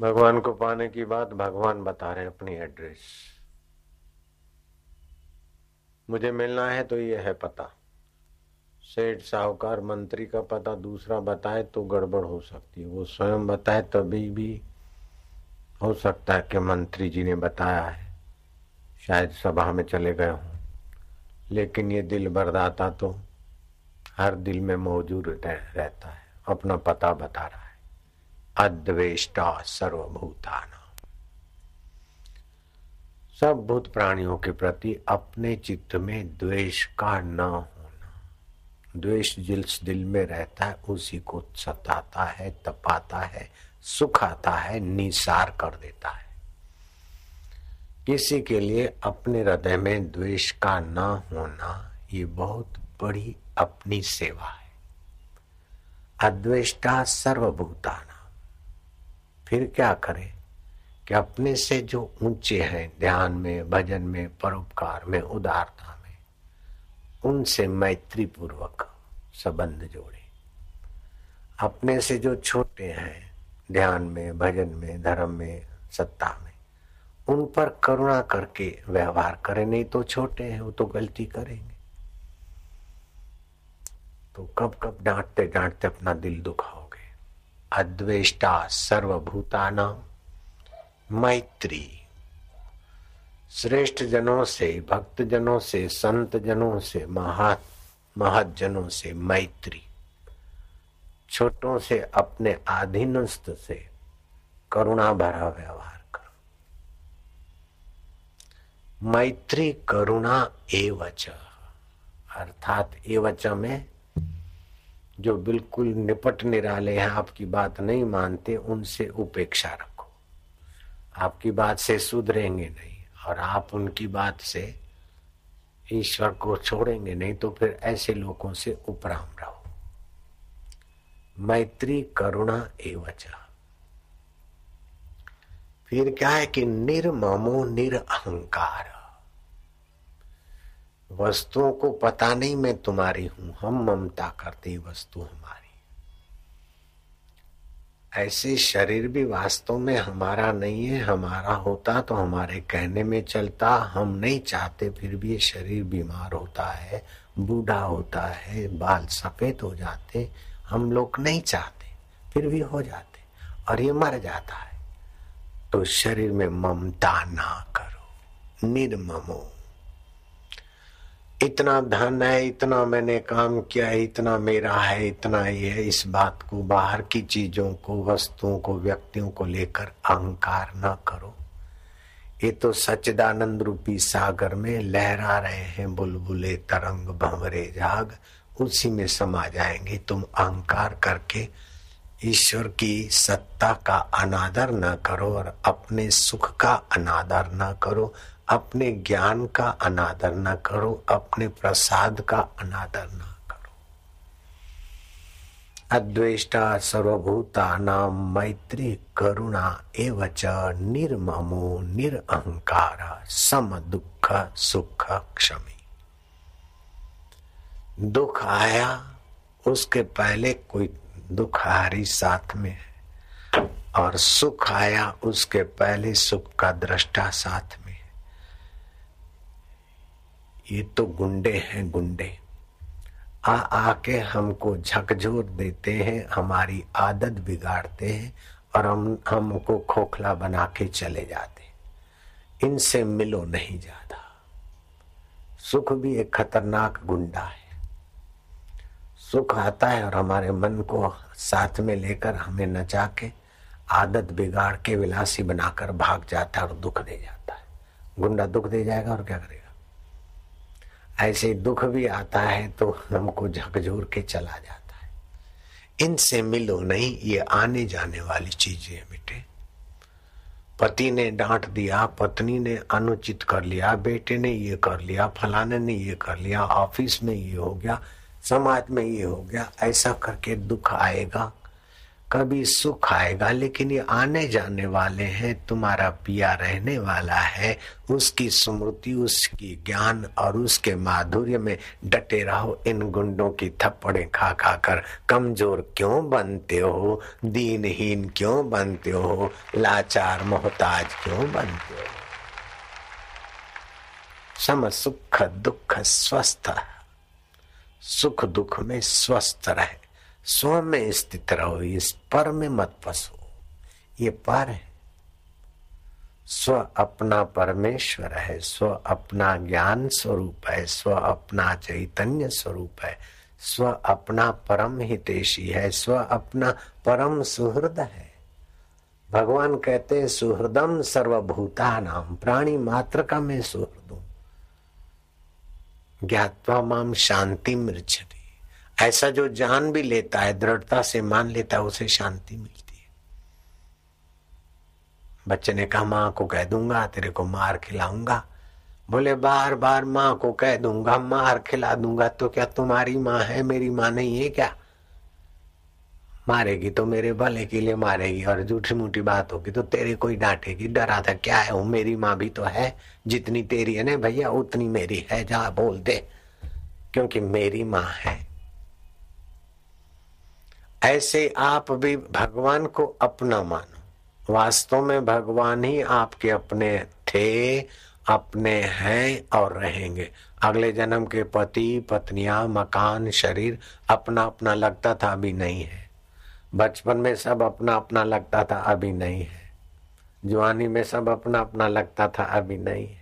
भगवान को पाने की बात भगवान बता रहे हैं अपनी एड्रेस। मुझे मिलना है तो ये है पता। सेठ, साहूकार, मंत्री का पता दूसरा बताए तो गड़बड़ हो सकती है। वो स्वयं बताए तभी भी हो सकता है कि मंत्री जी ने बताया है। शायद सभा में चले गए हों। लेकिन ये दिल बरदाता तो हर दिल में मौजूद रहता है। अपना पता बता रहा है। अद्वेष्टा सर्वभूताना। सब भूत प्राणियों के प्रति अपने चित्त में द्वेष का न होना। द्वेष जिस दिल में रहता है, उसी को सताता है, तपाता है, सुखाता है, निसार कर देता है। किसी के लिए अपने हृदय में द्वेष का न होना, ये बहुत बड़ी अपनी सेवा है। अद्वेष्टा सर्वभूताना। फिर क्या करें कि अपने से जो ऊँचे हैं, ध्यान में, भजन में, परोपकार में, उदारता में, उनसे मैत्री पूर्वक संबंध जोड़े। अपने से जो छोटे हैं, ध्यान में, भजन में, धर्म में, सत्ता में, उन पर करुणा करके व्यवहार करें, नहीं तो छोटे हैं, वो तो गलती करेंगे। तो कब कब डांटते डांटते अपना दिल दुखाओगे। अद्वेष्टा सर्वभूताना मैत्री। श्रेष्ठ जनों से भक्त जनों से संत जनों से, महा महत जनों से मैत्री। छोटों से, अपने अधीनस्थ से करुणा भरा व्यवहार करो। मैत्री करुणा एवच, अर्थात एवच में जो बिल्कुल निपट निराले हैं, आपकी बात नहीं मानते, उनसे उपेक्षा रखो। आपकी बात से सुधरेंगे नहीं, और आप उनकी बात से ईश्वर को छोड़ेंगे नहीं तो फिर ऐसे लोगों से उपराम रहो। मैत्री करुणा एवच फिर क्या है कि निर्ममो निरअहकार। वस्तुओं को पता नहीं मैं तुम्हारी हूँ, हम ममता करते वस्तु हमारी। ऐसे शरीर भी वास्तव में हमारा नहीं है, हमारा होता तो हमारे कहने में चलता, हम नहीं चाहते फिर भी ये शरीर बीमार होता है, बूढ़ा होता है, बाल सफ़ेद हो जाते, हम लोग नहीं चाहते, फिर भी हो जाते, और ये मर जाता है। तो शरीर में ममता ना करो, निर्ममो। इतना धन है, इतना मैंने काम किया है, इतना मेरा है, इतना ये है। इस बात को, बाहर की चीज़ों को, वस्तुओं को, व्यक्तियों को लेकर अहंकार न करो। ये तो सच्चिदानंद रूपी सागर में लहरा रहे हैं बुलबुले, तरंग, भंवरे जाग उसी में समा जाएँगे। तुम अहंकार करके ईश्वर की सत्ता का अनादर न करो और अपने सुख का अनादर न करो। अपने ज्ञान का अनादर न करो, अपने प्रसाद का अनादर न करो। अद्वेष्टा सर्वभूता नाम मैत्री करुणा एवच निर्ममो निरअहकार सम दुख सुख क्षमी। दुख आया, उसके पहले कोई दुखहारी साथ में है। और सुख आया, उसके पहले सुख का दृष्टा साथ ये तो गुंडे हैं गुंडे। आ, आके हमको झकझोर देते हैं, हमारी आदत बिगाड़ते हैं और हम, हमको खोखला बना के चले जाते इनसे मिलो नहीं ज़्यादा। सुख भी एक खतरनाक गुंडा है। सुख आता है और हमारे मन को साथ में लेकर हमें नचा के, आदत बिगाड़ के, विलासी बनाकर भाग जाता है और दुख दे जाता है। गुंडा दुख दे जाएगा और क्या करेगा? ऐसे दुख भी आता है तो हमको झकझोर के चला जाता है। इनसे मिलो नहीं, ये आने जाने वाली चीज़ें बेटे। पति ने डांट दिया, पत्नी ने अनुचित कर लिया, बेटे ने ये कर लिया, फलाने ने ये कर लिया, ऑफ़िस में ये हो गया, समाज में ये हो गया, ऐसा करके दुख आएगा। कभी सुख आएगा, लेकिन ये आने जाने वाले हैं, तुम्हारा पिया रहने वाला है। उसकी स्मृति, उसकी ज्ञान और उसके माधुर्य में डटे रहो, इन गुंडों की थप्पड़े खा खा कर। कमज़ोर क्यों बनते हो? दीनहीन क्यों बनते हो? लाचार मोहताज क्यों बनते हो? सम सुख दुख स्वस्थ, सुख दुख में स्वस्थ रहे। स्व में स्थित रहो इस पर में मत फंसो ये पर है स्व अपना परमेश्वर है स्व अपना ज्ञान स्वरूप है स्व अपना चैतन्य स्वरूप है स्व अपना परम हितेशी है स्व अपना परम सुहृद है भगवान कहते सुहृदम सर्वभूता नाम प्राणी मात्र का मैं सुहृद हूँ ज्ञातवा माम शांति मृक्षति ऐसा जो जान भी लेता है, दृढ़ता से मान लेता है, उसे शांति मिलती है। बच्चे ने कहा, माँ को कह दूँगा, तेरे को मार खिलाऊँगा। बोले, बार बार माँ को कह दूँगा, मार खिला दूँगा तो क्या तुम्हारी माँ है, मेरी माँ नहीं है क्या? मारेगी तो मेरे भले के लिए मारेगी, और झूठी मूठी बात होगी तो तेरे कोई डांटेगी। डरा था क्या है, वो मेरी माँ भी तो है, जितनी तेरी है ना भैया, उतनी मेरी है, जा बोल दे, क्योंकि मेरी माँ है। ऐसे आप भी भगवान को अपना मानो। वास्तव में भगवान ही आपके अपने थे, अपने हैं और रहेंगे। अगले जन्म के पति, पत्नियाँ, मकान, शरीर अपना अपना लगता था, अभी नहीं है। बचपन में सब अपना अपना लगता था, अभी नहीं है। जवानी में सब अपना अपना लगता था, अभी नहीं है।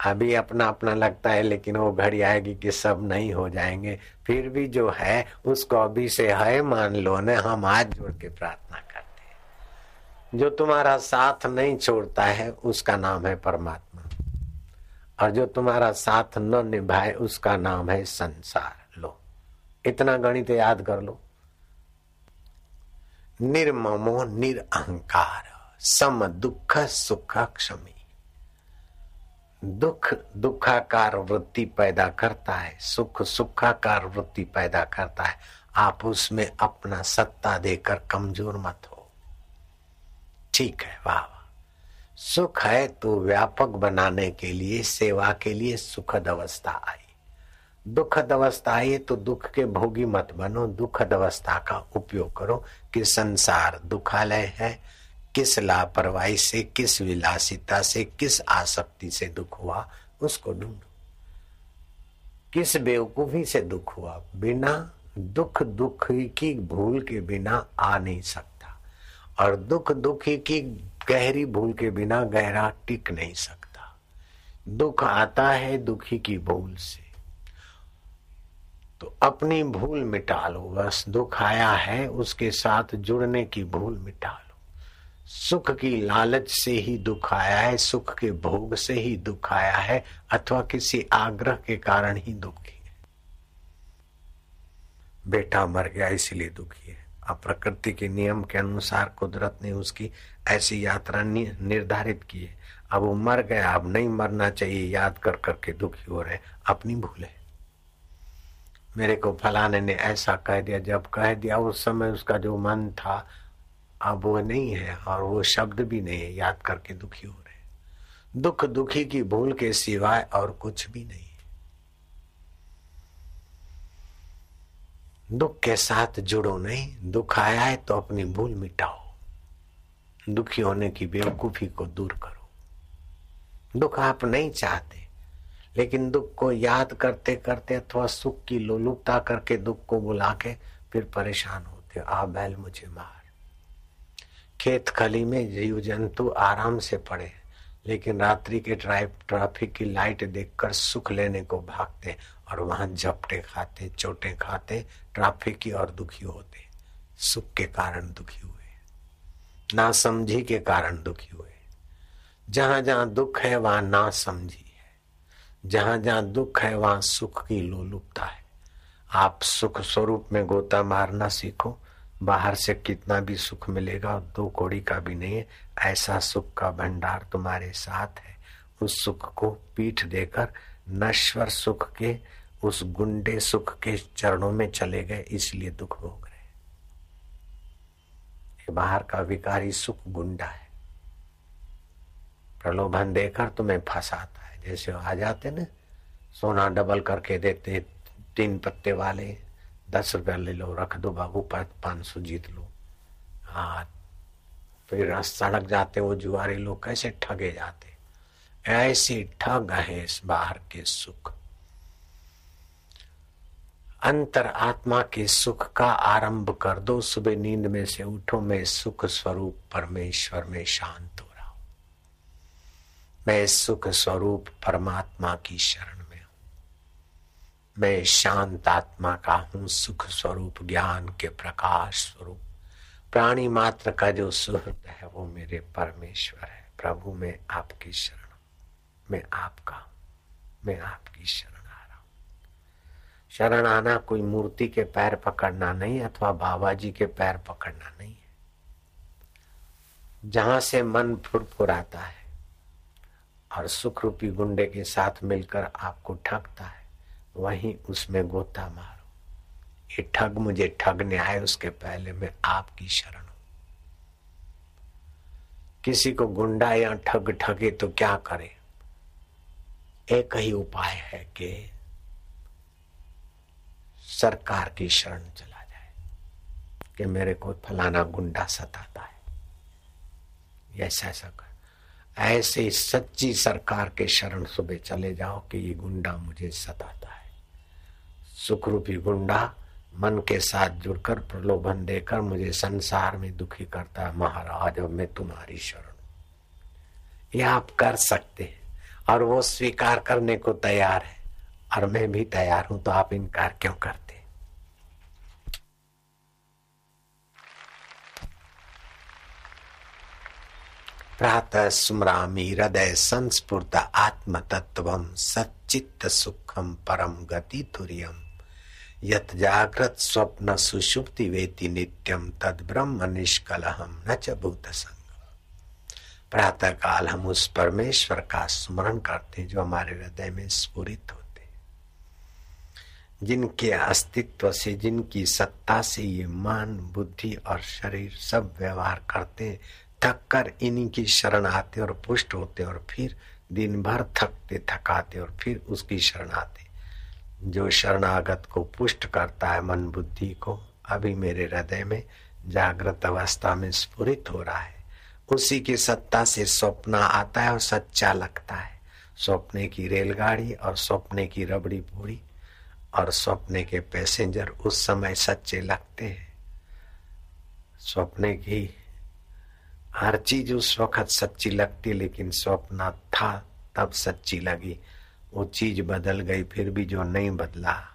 अभी अपना अपना लगता है, लेकिन वो घड़ी आएगी कि सब नहीं हो जाएँगे। फिर भी जो है, उसको अभी से है, मान लो न, हम हाथ जोड़ के प्रार्थना करते हैं। जो तुम्हारा साथ नहीं छोड़ता है, उसका नाम है परमात्मा। और जो तुम्हारा साथ न निभाए, उसका नाम है संसार। लो, इतना गणित याद कर लो। निर्ममो निरअहकार सम दुख सुख क्षमी। दुख दुखाकार वृत्ति पैदा करता है, सुख सुखाकार वृत्ति पैदा करता है। आप उसमें अपना सत्ता देकर कमज़ोर मत हो। ठीक है, वाह सुख है तो व्यापक बनाने के लिए, सेवा के लिए सुखद अवस्था आई। दुखद अवस्था आई तो दुख के भोगी मत बनो। दुखद अवस्था का उपयोग करो कि संसार दुखालय है किस लापरवाही से, किस विलासिता से, किस आसक्ति से दुख हुआ, उसको ढूंढो। किस बेवकूफ़ी से दुख हुआ, बिना दुख दुख की भूल के बिना आ नहीं सकता। और दुख दुखी की गहरी भूल के बिना गहरा टिक नहीं सकता। दुख आता है दुखी की भूल से। तो अपनी भूल मिटा लो, बस दुख आया है उसके साथ जुड़ने की भूल मिटा लो। सुख की लालच से ही दुख आया है, सुख के भोग से ही दुख आया है, अथवा किसी आग्रह के कारण ही दुखी है। बेटा मर गया, इसलिए दुखी है। अब प्रकृति के नियम के अनुसार कुदरत ने उसकी ऐसी यात्रा निर्धारित की है। अब वो मर गया, अब नहीं मरना चाहिए, याद कर करके दुखी हो रहे अपनी भूल। मेरे को फलाने ने ऐसा कह दिया, जब कह दिया, उस समय उसका जो मन था अब वो नहीं है और वो शब्द भी नहीं है, याद करके दुखी हो रहे दुख दुखी की भूल के सिवाय और कुछ भी नहीं दुख के साथ जुड़ो नहीं, दुख आया है तो अपनी भूल मिटाओ। दुखी होने की बेवकूफ़ी को दूर करो। दुख आप नहीं चाहते, लेकिन दुख को याद करते करते अथवा सुख की लोलुपता करके दुख को बुला के फिर परेशान होते आ बैल मुझे मार। खेत खली में जीव जंतु आराम से पड़े, लेकिन रात्रि के ट्रैफ़िक की लाइट देखकर सुख लेने को भागते और वहाँ झपटे खाते, चोटे खाते, ट्रैफ़िक की और दुखी होते। सुख के कारण दुखी हुए। ना समझी के कारण दुखी हुए। जहाँ जहाँ दुख है, वहाँ ना समझी है। जहाँ जहाँ दुख है, वहाँ सुख की लोलुपता है। आप सुख स्वरूप में गोता मारना सीखो बाहर से कितना भी सुख मिलेगा, दो कोड़ी का भी नहीं है ऐसा सुख का भंडार तुम्हारे साथ है। उस सुख को पीठ देकर नश्वर सुख के, उस गुंडे सुख के चरणों में चले गए, इसलिए दुख भोग रहे बाहर का विकारी सुख गुंडा है। प्रलोभन देकर तुम्हें फंसाता है। जैसे आ जाते ना, सोना डबल करके देते तीन पत्ते वाले। दस रुपया ले लो, रख दो बाबू, पाँच सौ जीत लो। हाँ फिर सड़क जाते वो जुआरी लोग कैसे ठगे जाते? ऐसी ठग है इस बाहर के सुख। अंतर आत्मा के सुख का आरंभ कर दो, सुबह नींद में से उठो, मैं सुख स्वरूप परमेश्वर में शांत हो रहा हूँ। मैं सुख स्वरूप परमात्मा की शरण में शांत आत्मा का हूँ, सुख स्वरूप, ज्ञान के प्रकाश स्वरूप। प्राणी मात्र का जो सुहृद है, वो मेरे परमेश्वर है। प्रभु, मैं आपकी शरण मैं आपका मैं आपकी शरण आ रहा हूँ। शरण आना कोई मूर्ति के पैर पकड़ना नहीं, अथवा बाबा जी के पैर पकड़ना नहीं है। जहाँ से मन फुरफुराता है, और सुख रूपी गुंडे के साथ मिलकर आपको ठगता है वहीं उसमें गोता मारो। ये ठग मुझे ठगने आए, उसके पहले मैं आपकी शरण हूँ। किसी को गुंडा या ठग ठगे तो क्या करे? एक ही उपाय है कि सरकार की शरण चला जाए, कि मेरे को फलाना गुंडा सताता है। ऐसा ऐसा कर। ऐसे सच्ची सरकार के शरण सुबह चले जाओ कि ये गुंडा मुझे सताता है। सुखरूपी गुंडा मन के साथ जुड़कर प्रलोभन देकर मुझे संसार में दुखी करता है, महाराज, अब मैं तुम्हारी शरण। यह आप कर सकते हैं और वो स्वीकार करने को तैयार है। और मैं भी तैयार हूँ तो आप इनकार क्यों करते? प्रातः स्मरामी हृदय संस्फुर्त आत्म तत्व सच्चित सुखम परम गति तुरियम। यत जागृत स्वप्न सुषुप्ति वेति नित्यम तद ब्रह्म निष्कलहम न च भूत संग प्रातः काल हम उस परमेश्वर का स्मरण करते जो हमारे हृदय में स्फुरित होते जिनके अस्तित्व से, जिनकी सत्ता से ये मन, बुद्धि और शरीर सब व्यवहार करते थक कर इन्हीं की शरण आते और पुष्ट होते और फिर दिन भर थकते, थकाते और फिर उसकी शरण आते जो शरणागत को पुष्ट करता है मन बुद्धि को, अभी मेरे हृदय में जागृत अवस्था में स्फुरित हो रहा है। उसी की सत्ता से स्वप्न आता है और सच्चा लगता है। स्वप्ने की रेलगाड़ी और स्वप्ने की रबड़ी पूरी और स्वप्ने के पैसेंजर उस समय सच्चे लगते हैं। स्वप्ने की हर चीज़ उस वक्त सच्ची लगती, लेकिन स्वप्न था, तब सच्ची लगी। वो चीज़ बदल गई, फिर भी जो नहीं बदला।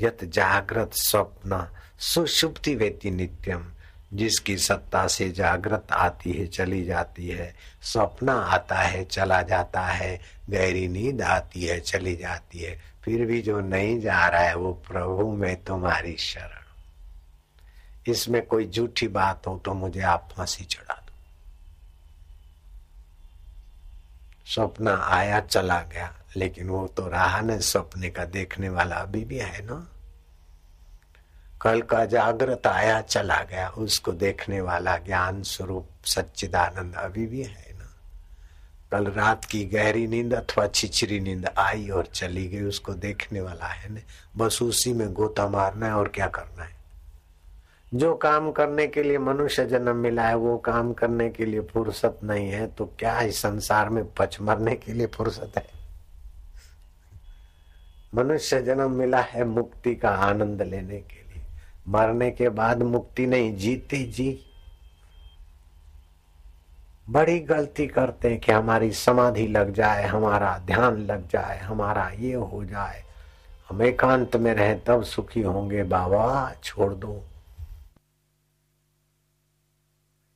यत जागृत स्वप्न सुषुप्ति वेती नित्यम, जिसकी सत्ता से जागृत आती है, चली जाती है। स्वप्न आता है, चला जाता है, गहरी नींद आती है, चली जाती है। फिर भी जो नहीं जा रहा है, वो प्रभु में तुम्हारी शरण। इसमें कोई झूठी बात हो तो मुझे आप फांसी चढ़ा दो। स्वप्न आया, चला गया। लेकिन वो तो रहा न सपने का देखने वाला अभी भी है ना। कल का जागृत आया, चला गया, उसको देखने वाला ज्ञान स्वरूप सच्चिदानंद अभी भी है ना। कल रात की गहरी नींद अथवा छिछरी नींद आई और चली गई, उसको देखने वाला है ना बस उसी में गोता मारना है और क्या करना है? जो काम करने के लिए मनुष्य जन्म मिला है, वो काम करने के लिए फुर्सत नहीं है तो क्या इस संसार में पच मरने के लिए फुर्सत है? मनुष्य जन्म मिला है मुक्ति का आनंद लेने के लिए। मरने के बाद मुक्ति नहीं, जीते जी। बड़ी गलती करते हैं कि हमारी समाधि लग जाए, हमारा ध्यान लग जाए, हमारा ये हो जाए। हम एकांत में रहें, तब सुखी होंगे। बाबा, छोड़ दो।